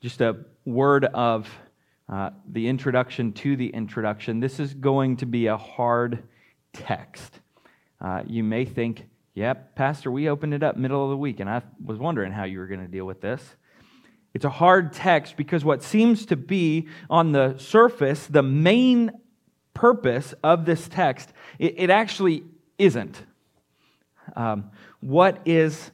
just a word of uh, the introduction to the introduction. This is going to be a hard text. Uh, you may think, yep, Pastor, we opened it up middle of the week, and I was wondering how you were going to deal with this. It's a hard text because what seems to be on the surface the main purpose of this text, it, it actually isn't. Um, what is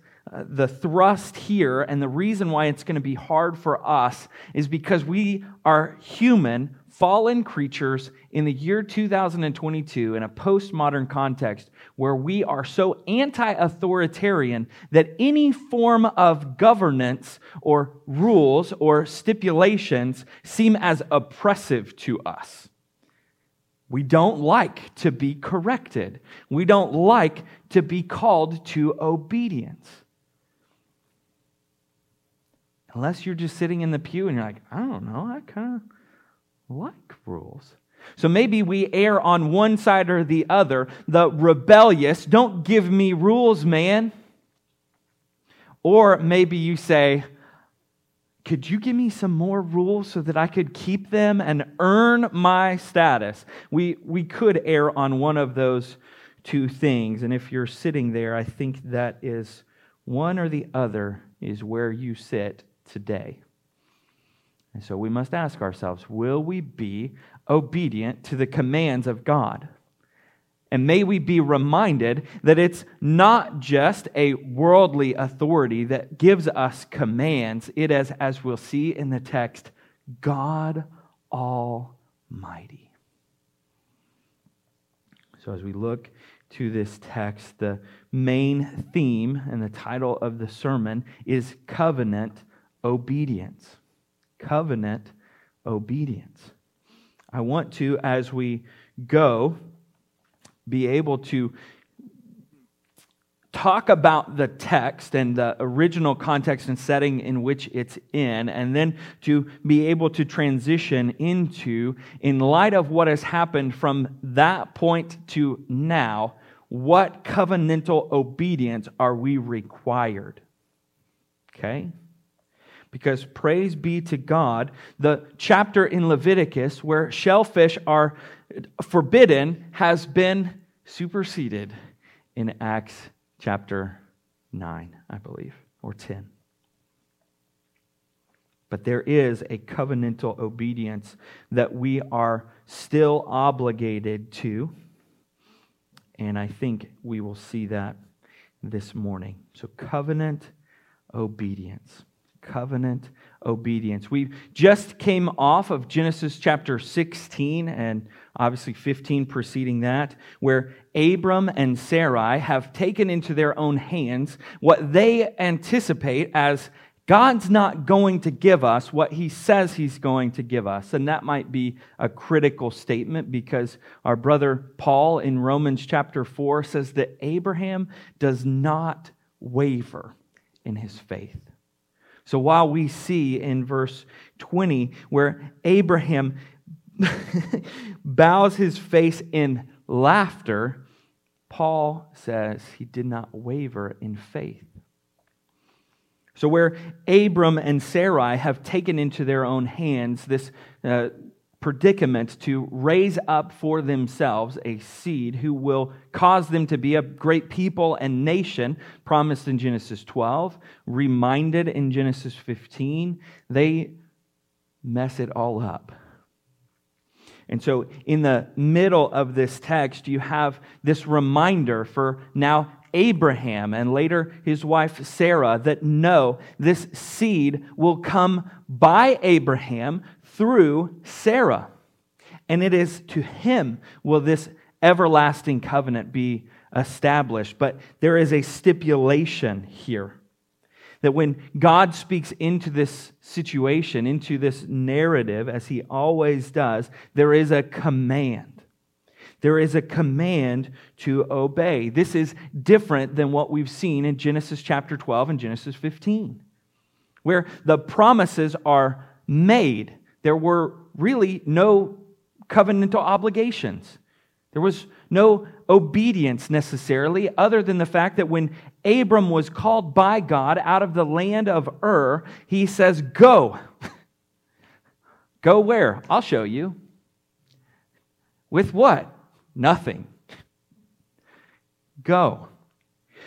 the thrust here and the reason why it's going to be hard for us is because we are human, fallen creatures in the year 2022 in a postmodern context where we are so anti authoritarian that any form of governance or rules or stipulations seem as oppressive to us. We don't like to be corrected. We don't like to be called to obedience. Unless you're just sitting in the pew and you're like, I don't know, I kind of like rules. So maybe we err on one side or the other. The rebellious, don't give me rules, man. Or maybe you say, could you give me some more rules so that I could keep them and earn my status? We, we could err on one of those two things. And if you're sitting there, I think that is one or the other is where you sit today. And so we must ask ourselves will we be obedient to the commands of God? And may we be reminded that it's not just a worldly authority that gives us commands. It is, as we'll see in the text, God Almighty. So as we look to this text, the main theme and the title of the sermon is covenant obedience. Covenant obedience. I want to, as we go, be able to talk about the text and the original context and setting in which it's in, and then to be able to transition into, in light of what has happened from that point to now, what covenantal obedience are we required? Okay? Because praise be to God, the chapter in Leviticus where shellfish are forbidden has been superseded in Acts chapter 9, I believe, or 10. But there is a covenantal obedience that we are still obligated to. And I think we will see that this morning. So, covenant obedience covenant obedience. We just came off of Genesis chapter 16 and obviously 15 preceding that, where Abram and Sarai have taken into their own hands what they anticipate as God's not going to give us what he says he's going to give us. And that might be a critical statement because our brother Paul in Romans chapter 4 says that Abraham does not waver in his faith. So while we see in verse 20 where Abraham bows his face in laughter, Paul says he did not waver in faith. So, where Abram and Sarai have taken into their own hands this uh, predicament to raise up for themselves a seed who will cause them to be a great people and nation, promised in Genesis 12, reminded in Genesis 15. They mess it all up. And so, in the middle of this text, you have this reminder for now Abraham and later his wife Sarah that no, this seed will come by Abraham through Sarah. And it is to him will this everlasting covenant be established. But there is a stipulation here that when God speaks into this situation, into this narrative, as he always does, there is a command. There is a command to obey. This is different than what we've seen in Genesis chapter 12 and Genesis 15, where the promises are made there were really no covenantal obligations. There was no obedience necessarily, other than the fact that when Abram was called by God out of the land of Ur, he says, Go. Go where? I'll show you. With what? Nothing. Go.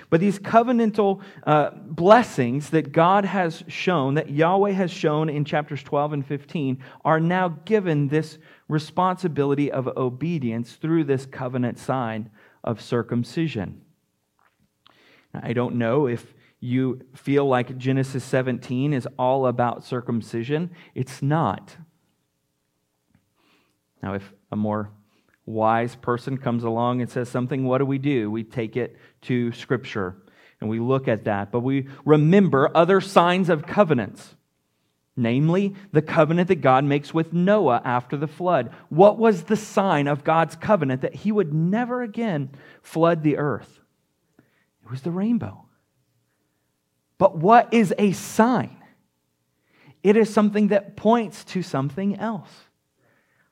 But these covenantal uh, blessings that God has shown, that Yahweh has shown in chapters 12 and 15, are now given this responsibility of obedience through this covenant sign of circumcision. I don't know if you feel like Genesis 17 is all about circumcision. It's not. Now, if a more wise person comes along and says something, what do we do? We take it to Scripture and we look at that. But we remember other signs of covenants, namely the covenant that God makes with Noah after the flood. What was the sign of God's covenant that he would never again flood the earth? It was the rainbow. But what is a sign? It is something that points to something else.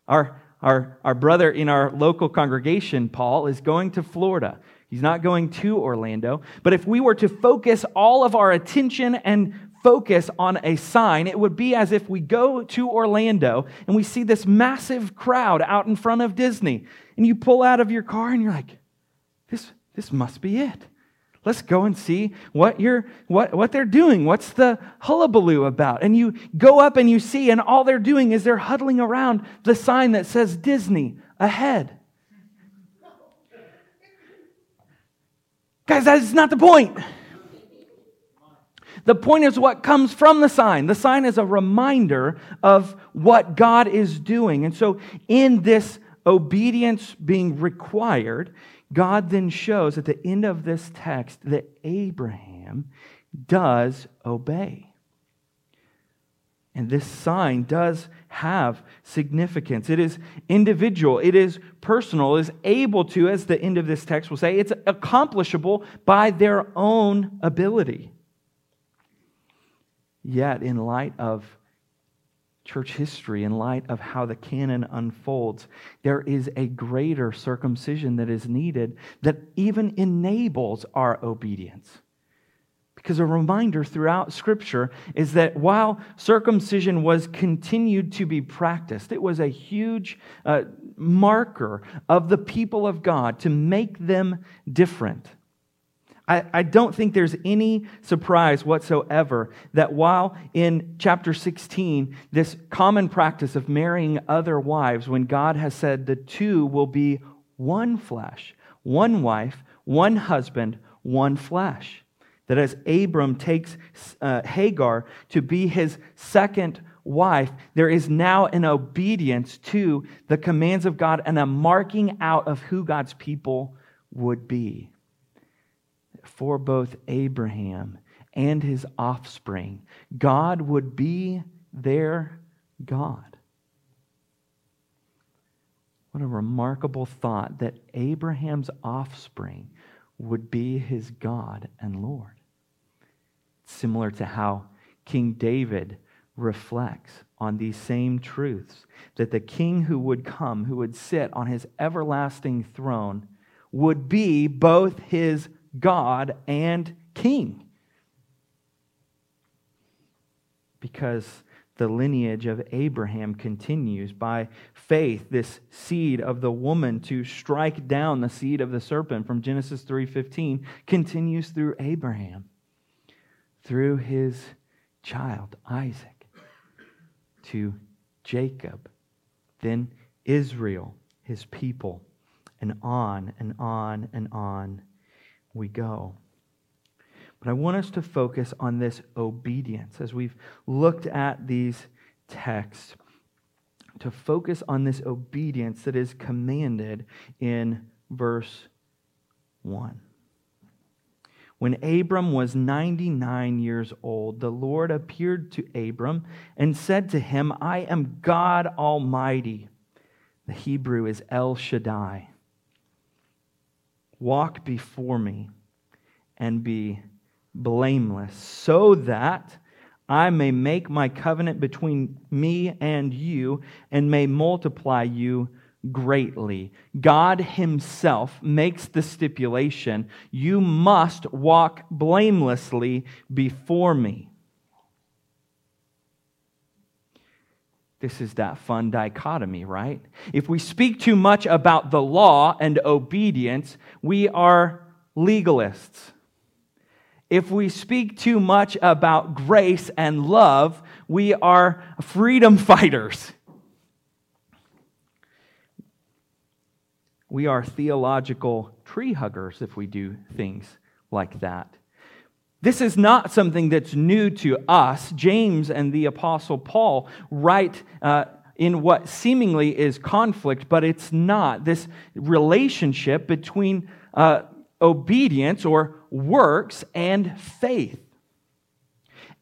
Our our, our brother in our local congregation, Paul, is going to Florida. He's not going to Orlando. But if we were to focus all of our attention and focus on a sign, it would be as if we go to Orlando and we see this massive crowd out in front of Disney. And you pull out of your car and you're like, this, this must be it. Let's go and see what, you're, what, what they're doing. What's the hullabaloo about? And you go up and you see, and all they're doing is they're huddling around the sign that says Disney ahead. Guys, that is not the point. The point is what comes from the sign. The sign is a reminder of what God is doing. And so, in this obedience being required, God then shows at the end of this text that Abraham does obey. And this sign does have significance. It is individual, it is personal, is able to, as the end of this text will say, it's accomplishable by their own ability. Yet, in light of church history, in light of how the canon unfolds, there is a greater circumcision that is needed that even enables our obedience. Because a reminder throughout Scripture is that while circumcision was continued to be practiced, it was a huge uh, marker of the people of God to make them different. I, I don't think there's any surprise whatsoever that while in chapter 16, this common practice of marrying other wives, when God has said the two will be one flesh, one wife, one husband, one flesh. That as Abram takes uh, Hagar to be his second wife, there is now an obedience to the commands of God and a marking out of who God's people would be for both Abraham and his offspring. God would be their God. What a remarkable thought that Abraham's offspring would be his God and Lord. Similar to how King David reflects on these same truths that the king who would come, who would sit on his everlasting throne, would be both his God and king. Because the lineage of Abraham continues by faith this seed of the woman to strike down the seed of the serpent from Genesis 3:15 continues through Abraham through his child Isaac to Jacob then Israel his people and on and on and on we go. But I want us to focus on this obedience as we've looked at these texts, to focus on this obedience that is commanded in verse 1. When Abram was 99 years old, the Lord appeared to Abram and said to him, I am God Almighty. The Hebrew is El Shaddai. Walk before me and be blameless, so that I may make my covenant between me and you and may multiply you greatly. God Himself makes the stipulation you must walk blamelessly before me. This is that fun dichotomy, right? If we speak too much about the law and obedience, we are legalists. If we speak too much about grace and love, we are freedom fighters. We are theological tree huggers if we do things like that. This is not something that's new to us. James and the Apostle Paul write uh, in what seemingly is conflict, but it's not. This relationship between uh, obedience or works and faith.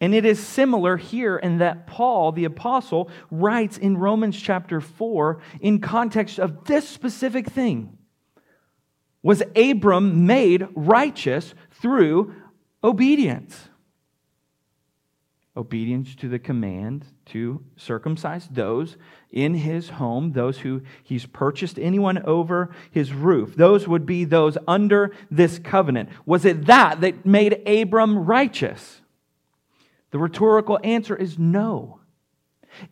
And it is similar here in that Paul, the apostle, writes in Romans chapter 4 in context of this specific thing. Was Abram made righteous through obedience? Obedience to the command to circumcise those in his home, those who he's purchased anyone over his roof. Those would be those under this covenant. Was it that that made Abram righteous? The rhetorical answer is no.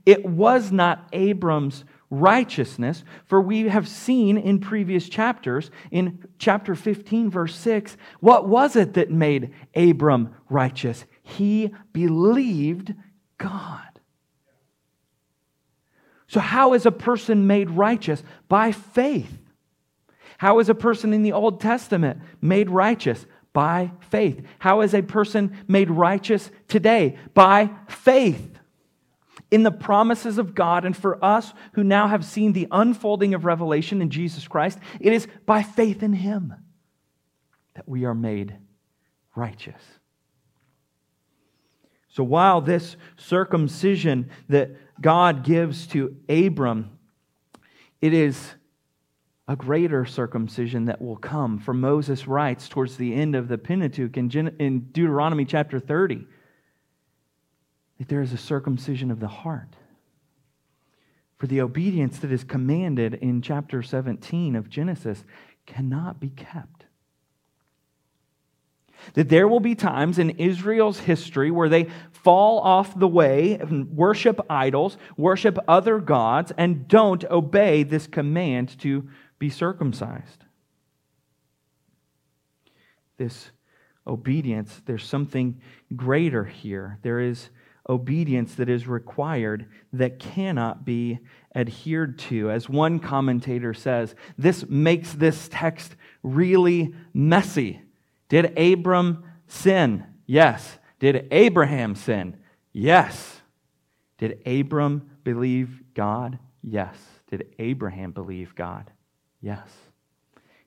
It was not Abram's righteousness, for we have seen in previous chapters, in chapter 15, verse 6, what was it that made Abram righteous? He believed God. So, how is a person made righteous? By faith. How is a person in the Old Testament made righteous? By faith. How is a person made righteous today? By faith. In the promises of God, and for us who now have seen the unfolding of revelation in Jesus Christ, it is by faith in Him that we are made righteous. So while this circumcision that God gives to Abram, it is a greater circumcision that will come. For Moses writes towards the end of the Pentateuch in, Deuteronomy chapter 30 that there is a circumcision of the heart. For the obedience that is commanded in chapter 17 of Genesis cannot be kept. That there will be times in Israel's history where they fall off the way and worship idols, worship other gods, and don't obey this command to be circumcised. This obedience, there's something greater here. There is obedience that is required that cannot be adhered to. As one commentator says, this makes this text really messy. Did Abram sin? Yes. Did Abraham sin? Yes. Did Abram believe God? Yes. Did Abraham believe God? Yes.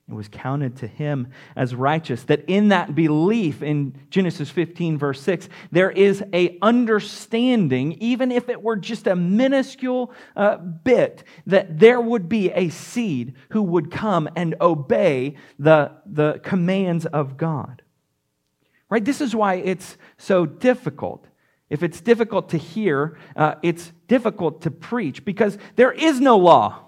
It was counted to him as righteous. That in that belief in Genesis 15, verse 6, there is a understanding, even if it were just a minuscule uh, bit, that there would be a seed who would come and obey the, the commands of God. Right? This is why it's so difficult. If it's difficult to hear, uh, it's difficult to preach because there is no law.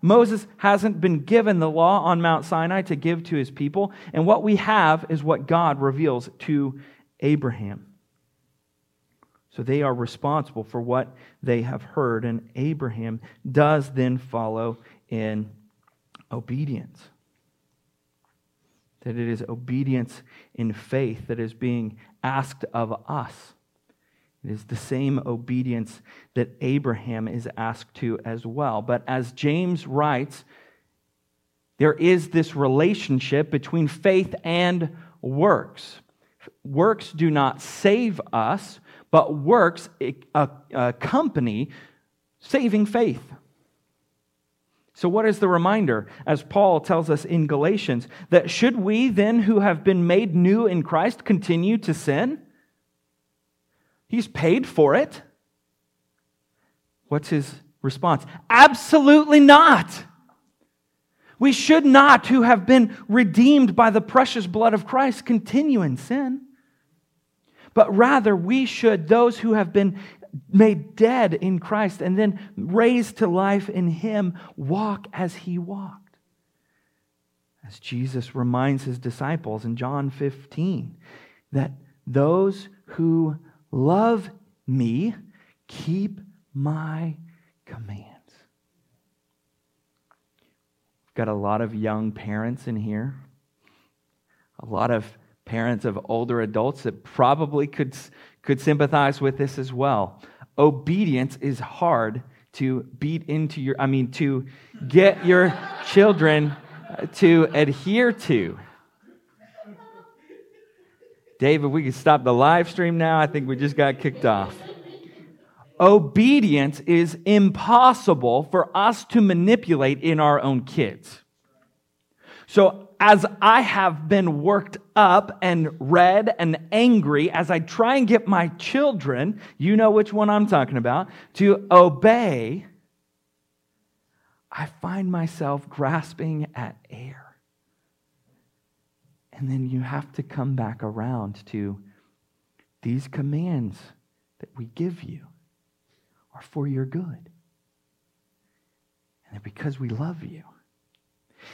Moses hasn't been given the law on Mount Sinai to give to his people, and what we have is what God reveals to Abraham. So they are responsible for what they have heard, and Abraham does then follow in obedience. That it is obedience in faith that is being asked of us. It is the same obedience that Abraham is asked to as well. But as James writes, there is this relationship between faith and works. Works do not save us, but works accompany saving faith. So, what is the reminder? As Paul tells us in Galatians, that should we then, who have been made new in Christ, continue to sin? He's paid for it. What's his response? Absolutely not. We should not, who have been redeemed by the precious blood of Christ, continue in sin. But rather, we should, those who have been made dead in Christ and then raised to life in Him, walk as He walked. As Jesus reminds His disciples in John 15, that those who love me keep my commands. Got a lot of young parents in here, a lot of parents of older adults that probably could, could sympathize with this as well. Obedience is hard to beat into your, I mean, to get your children to adhere to. David, we can stop the live stream now. I think we just got kicked off. Obedience is impossible for us to manipulate in our own kids. So, as I have been worked up and red and angry, as I try and get my children, you know which one I'm talking about, to obey, I find myself grasping at air. And then you have to come back around to these commands that we give you are for your good. And because we love you.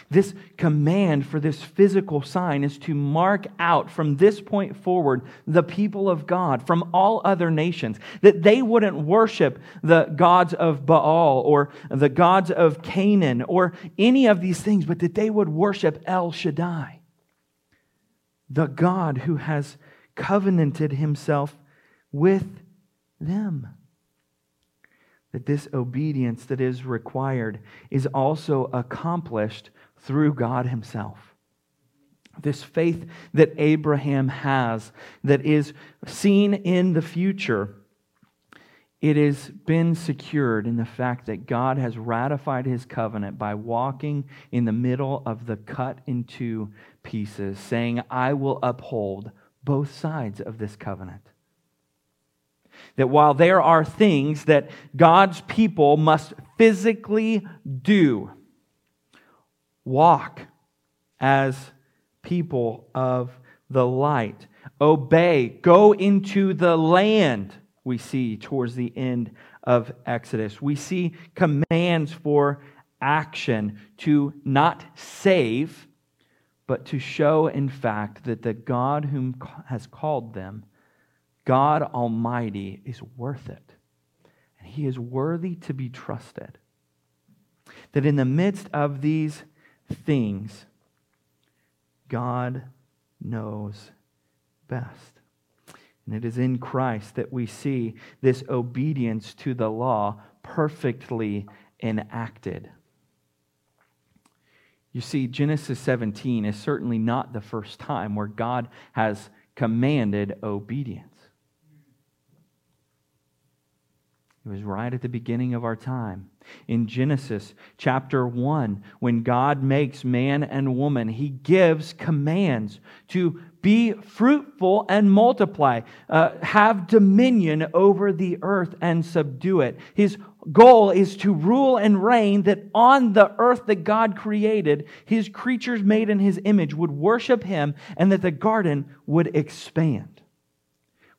This command for this physical sign is to mark out from this point forward the people of God from all other nations, that they wouldn't worship the gods of Baal or the gods of Canaan or any of these things, but that they would worship El Shaddai, the God who has covenanted himself with them that this obedience that is required is also accomplished through God Himself. This faith that Abraham has, that is seen in the future, it has been secured in the fact that God has ratified His covenant by walking in the middle of the cut into pieces, saying, I will uphold both sides of this covenant. That while there are things that God's people must physically do, walk as people of the light, obey, go into the land, we see towards the end of Exodus. We see commands for action to not save, but to show, in fact, that the God whom has called them God Almighty is worth it. And He is worthy to be trusted. That in the midst of these things, God knows best. And it is in Christ that we see this obedience to the law perfectly enacted. You see, Genesis 17 is certainly not the first time where God has commanded obedience. It was right at the beginning of our time. In Genesis chapter 1, when God makes man and woman, he gives commands to be fruitful and multiply, uh, have dominion over the earth and subdue it. His goal is to rule and reign that on the earth that God created, his creatures made in his image would worship him and that the garden would expand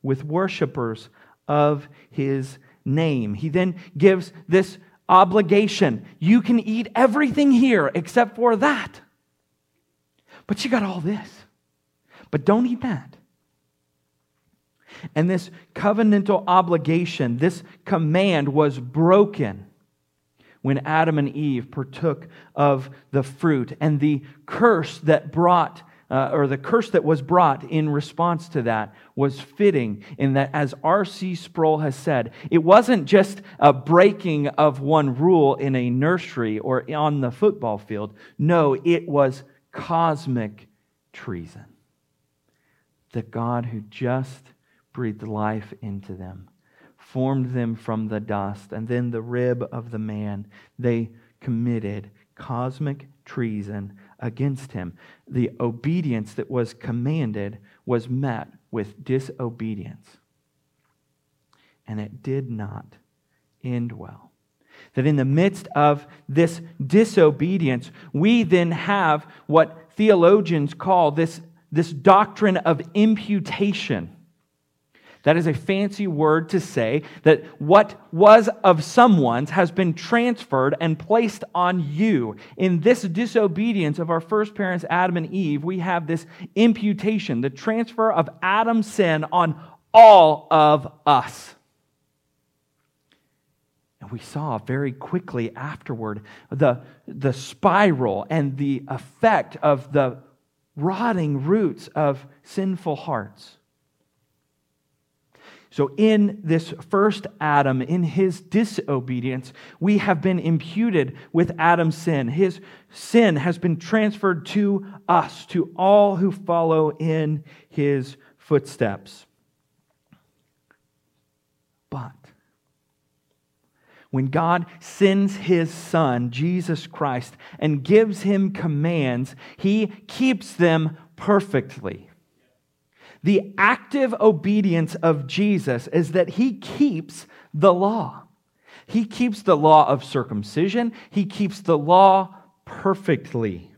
with worshipers of his name. He then gives this obligation. You can eat everything here except for that. But you got all this. But don't eat that. And this covenantal obligation, this command was broken when Adam and Eve partook of the fruit. And the curse that brought uh, or the curse that was brought in response to that was fitting in that, as R.C. Sproul has said, it wasn't just a breaking of one rule in a nursery or on the football field. No, it was cosmic treason. The God who just breathed life into them, formed them from the dust, and then the rib of the man, they committed cosmic treason against him. The obedience that was commanded was met with disobedience. And it did not end well. That in the midst of this disobedience, we then have what theologians call this, this doctrine of imputation that is a fancy word to say that what was of someone's has been transferred and placed on you. In this disobedience of our first parents, Adam and Eve, we have this imputation, the transfer of Adam's sin on all of us. And we saw very quickly afterward the, the spiral and the effect of the rotting roots of sinful hearts. So, in this first Adam, in his disobedience, we have been imputed with Adam's sin. His sin has been transferred to us, to all who follow in his footsteps. But when God sends his son, Jesus Christ, and gives him commands, he keeps them perfectly. The active obedience of Jesus is that he keeps the law. He keeps the law of circumcision, he keeps the law perfectly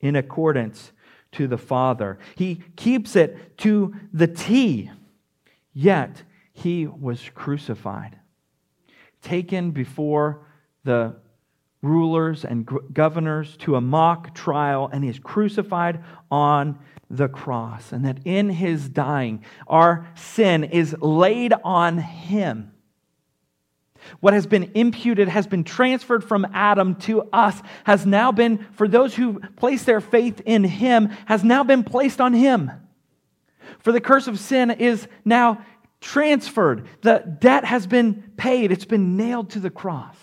in accordance to the Father. He keeps it to the T, yet he was crucified, taken before the rulers and governors to a mock trial, and is crucified on the cross, and that in his dying, our sin is laid on him. What has been imputed has been transferred from Adam to us, has now been, for those who place their faith in him, has now been placed on him. For the curse of sin is now transferred. The debt has been paid, it's been nailed to the cross.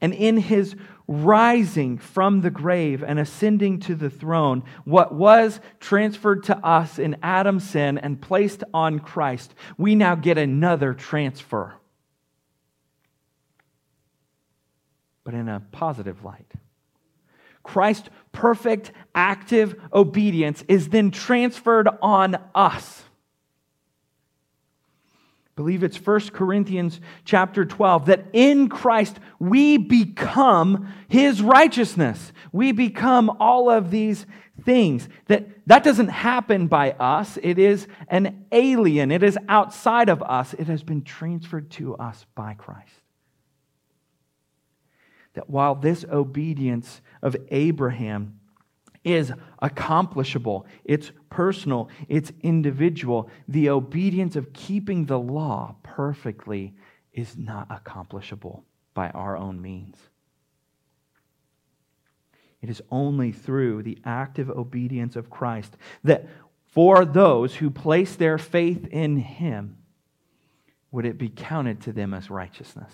And in his rising from the grave and ascending to the throne, what was transferred to us in Adam's sin and placed on Christ, we now get another transfer. But in a positive light. Christ's perfect, active obedience is then transferred on us believe it's 1 Corinthians chapter 12 that in Christ we become his righteousness. We become all of these things. That that doesn't happen by us. It is an alien. It is outside of us. It has been transferred to us by Christ. That while this obedience of Abraham is accomplishable, it's personal, it's individual. The obedience of keeping the law perfectly is not accomplishable by our own means. It is only through the active obedience of Christ that for those who place their faith in Him would it be counted to them as righteousness.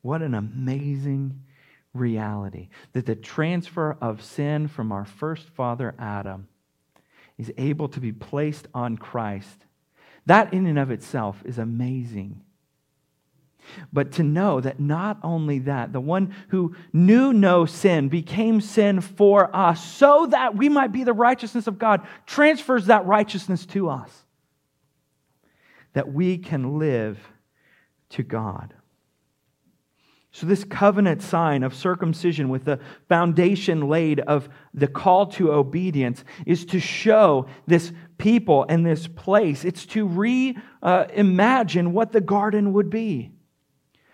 What an amazing reality that the transfer of sin from our first father, Adam, is able to be placed on Christ. That, in and of itself, is amazing. But to know that not only that, the one who knew no sin became sin for us so that we might be the righteousness of God, transfers that righteousness to us. That we can live to God. So, this covenant sign of circumcision with the foundation laid of the call to obedience is to show this people and this place. It's to reimagine uh, what the garden would be.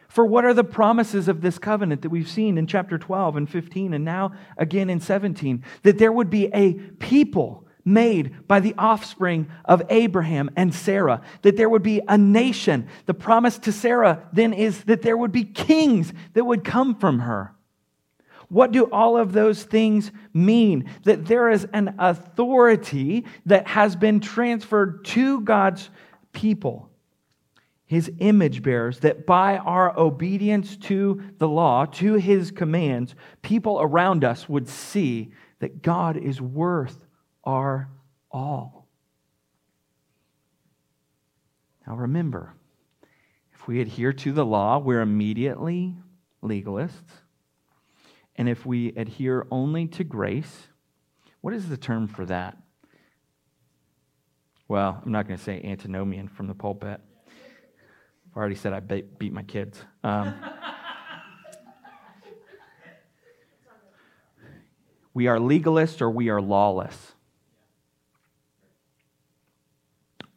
For what are the promises of this covenant that we've seen in chapter 12 and 15 and now again in 17? That there would be a people made by the offspring of Abraham and Sarah, that there would be a nation. The promise to Sarah then is that there would be kings that would come from her. What do all of those things mean? That there is an authority that has been transferred to God's people, his image bearers, that by our obedience to the law, to his commands, people around us would see that God is worth our all. Now remember, if we adhere to the law, we're immediately legalists. And if we adhere only to grace, what is the term for that? Well, I'm not going to say antinomian from the pulpit. I've already said I beat my kids. Um, we are legalists or we are lawless.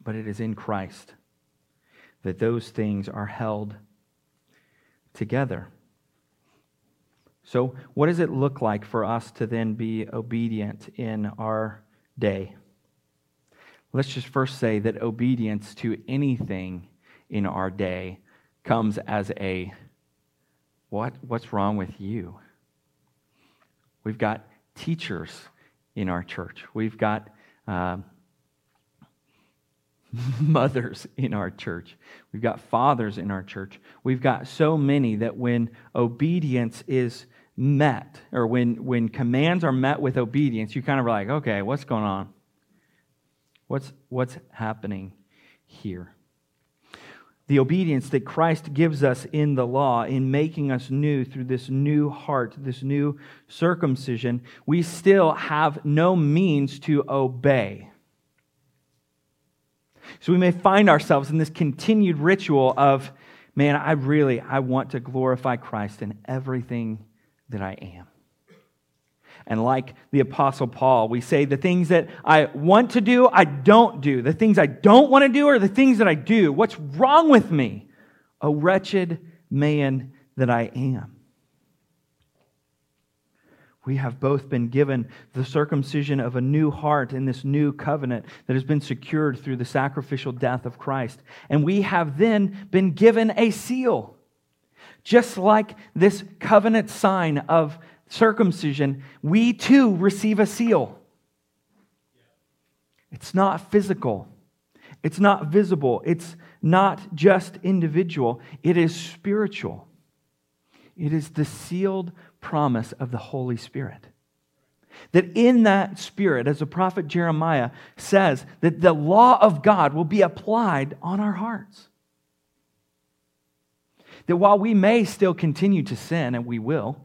But it is in Christ that those things are held together. So, what does it look like for us to then be obedient in our day? Let's just first say that obedience to anything in our day comes as a what? What's wrong with you? We've got teachers in our church. We've got uh, mothers in our church. We've got fathers in our church. We've got so many that when obedience is met, or when, when commands are met with obedience, you kind of are like, okay, what's going on? What's, what's happening here? The obedience that Christ gives us in the law, in making us new through this new heart, this new circumcision, we still have no means to obey. So we may find ourselves in this continued ritual of, man, I really, I want to glorify Christ in everything that I am. And like the Apostle Paul, we say the things that I want to do, I don't do. The things I don't want to do are the things that I do. What's wrong with me? A wretched man that I am we have both been given the circumcision of a new heart in this new covenant that has been secured through the sacrificial death of Christ. And we have then been given a seal. Just like this covenant sign of circumcision, we too receive a seal. It's not physical, it's not visible, it's not just individual, it is spiritual. It is the sealed promise of the Holy Spirit. That in that spirit, as the prophet Jeremiah says, that the law of God will be applied on our hearts. That while we may still continue to sin, and we will,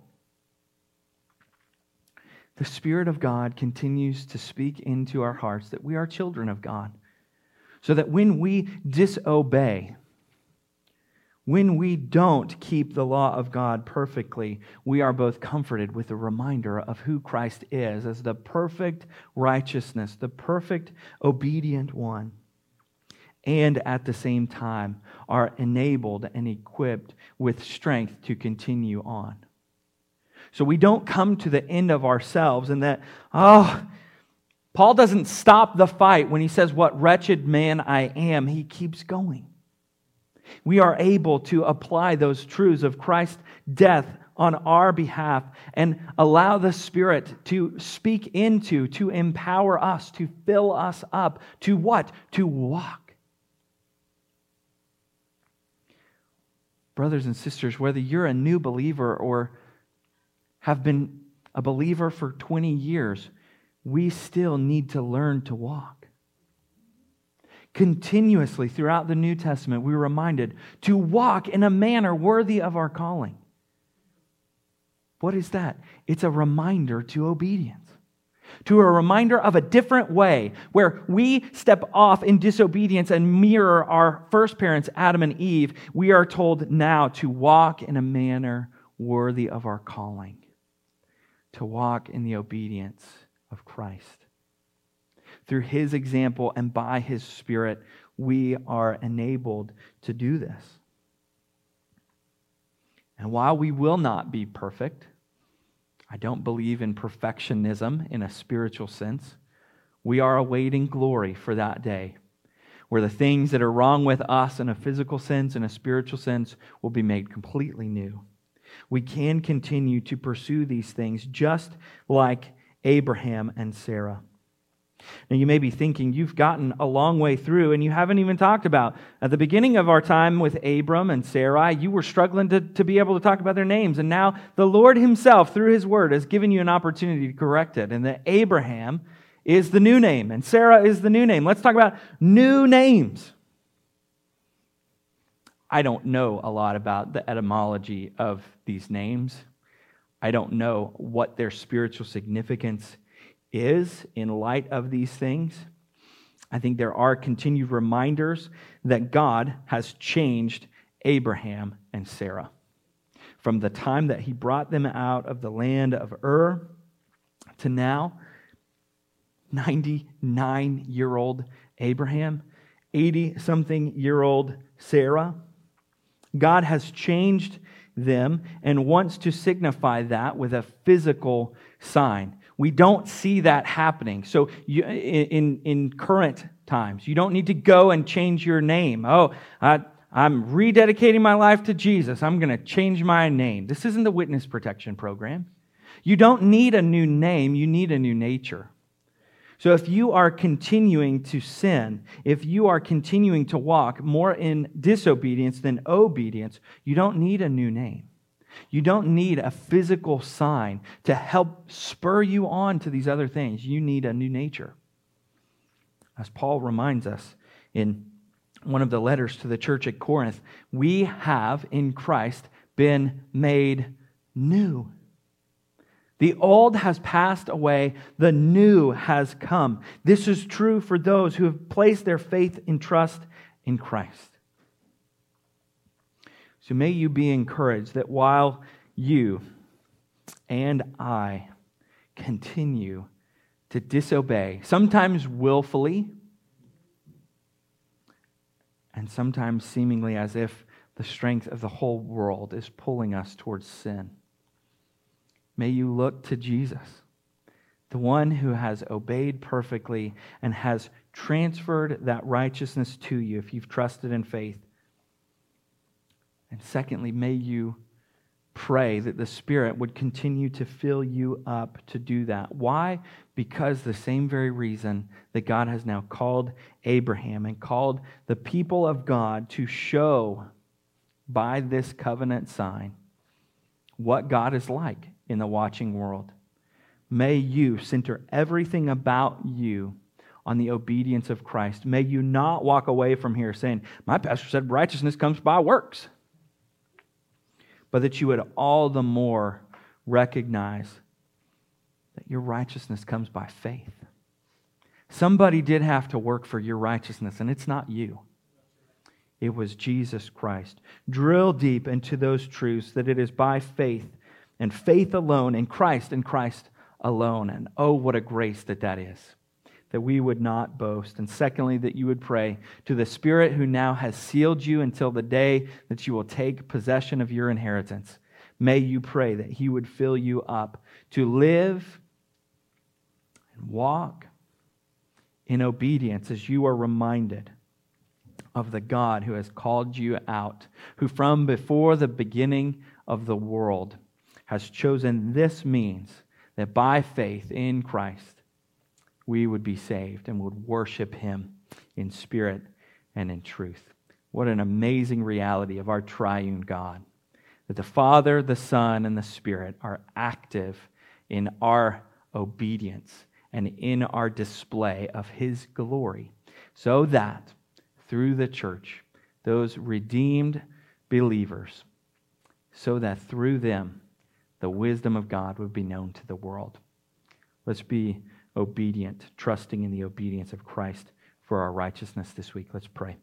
the Spirit of God continues to speak into our hearts that we are children of God. So that when we disobey, when we don't keep the law of God perfectly, we are both comforted with a reminder of who Christ is as the perfect righteousness, the perfect obedient one, and at the same time are enabled and equipped with strength to continue on. So we don't come to the end of ourselves and that, oh, Paul doesn't stop the fight when he says, What wretched man I am. He keeps going we are able to apply those truths of Christ's death on our behalf and allow the Spirit to speak into, to empower us, to fill us up, to what? To walk. Brothers and sisters, whether you're a new believer or have been a believer for 20 years, we still need to learn to walk. Continuously throughout the New Testament, we are reminded to walk in a manner worthy of our calling. What is that? It's a reminder to obedience, to a reminder of a different way where we step off in disobedience and mirror our first parents, Adam and Eve. We are told now to walk in a manner worthy of our calling, to walk in the obedience of Christ through his example and by his spirit, we are enabled to do this. And while we will not be perfect, I don't believe in perfectionism in a spiritual sense. We are awaiting glory for that day where the things that are wrong with us in a physical sense and a spiritual sense will be made completely new. We can continue to pursue these things just like Abraham and Sarah. Now, you may be thinking you've gotten a long way through and you haven't even talked about. At the beginning of our time with Abram and Sarai, you were struggling to, to be able to talk about their names. And now the Lord Himself, through His Word, has given you an opportunity to correct it. And that Abraham is the new name and Sarah is the new name. Let's talk about new names. I don't know a lot about the etymology of these names. I don't know what their spiritual significance is in light of these things. I think there are continued reminders that God has changed Abraham and Sarah. From the time that he brought them out of the land of Ur to now, 99 year old Abraham, 80 something year old Sarah. God has changed them and wants to signify that with a physical sign. We don't see that happening. So, you, in, in current times. You don't need to go and change your name. Oh, I, I'm rededicating my life to Jesus. I'm going to change my name. This isn't the witness protection program. You don't need a new name, you need a new nature. So if you are continuing to sin, if you are continuing to walk more in disobedience than obedience, you don't need a new name. You don't need a physical sign to help spur you on to these other things. You need a new nature. As Paul reminds us in one of the letters to the church at Corinth, we have in Christ been made new. The old has passed away, the new has come. This is true for those who have placed their faith and trust in Christ. So may you be encouraged that while you and I continue to disobey, sometimes willfully, and sometimes seemingly as if the strength of the whole world is pulling us towards sin. May you look to Jesus, the one who has obeyed perfectly and has transferred that righteousness to you if you've trusted in faith and secondly, may you pray that the Spirit would continue to fill you up to do that. Why? Because the same very reason that God has now called Abraham and called the people of God to show by this covenant sign what God is like in the watching world. May you center everything about you on the obedience of Christ. May you not walk away from here saying, My pastor said righteousness comes by works but that you would all the more recognize that your righteousness comes by faith. Somebody did have to work for your righteousness, and it's not you. It was Jesus Christ. Drill deep into those truths that it is by faith and faith alone in Christ and Christ alone. And oh, what a grace that that is that we would not boast. And secondly, that you would pray to the Spirit who now has sealed you until the day that you will take possession of your inheritance. May you pray that He would fill you up to live and walk in obedience as you are reminded of the God who has called you out, who from before the beginning of the world has chosen this means that by faith in Christ, we would be saved and would worship him in spirit and in truth. What an amazing reality of our triune God. That the Father, the Son, and the Spirit are active in our obedience and in our display of his glory, so that through the church, those redeemed believers, so that through them, the wisdom of God would be known to the world. Let's be obedient, trusting in the obedience of Christ for our righteousness this week. Let's pray.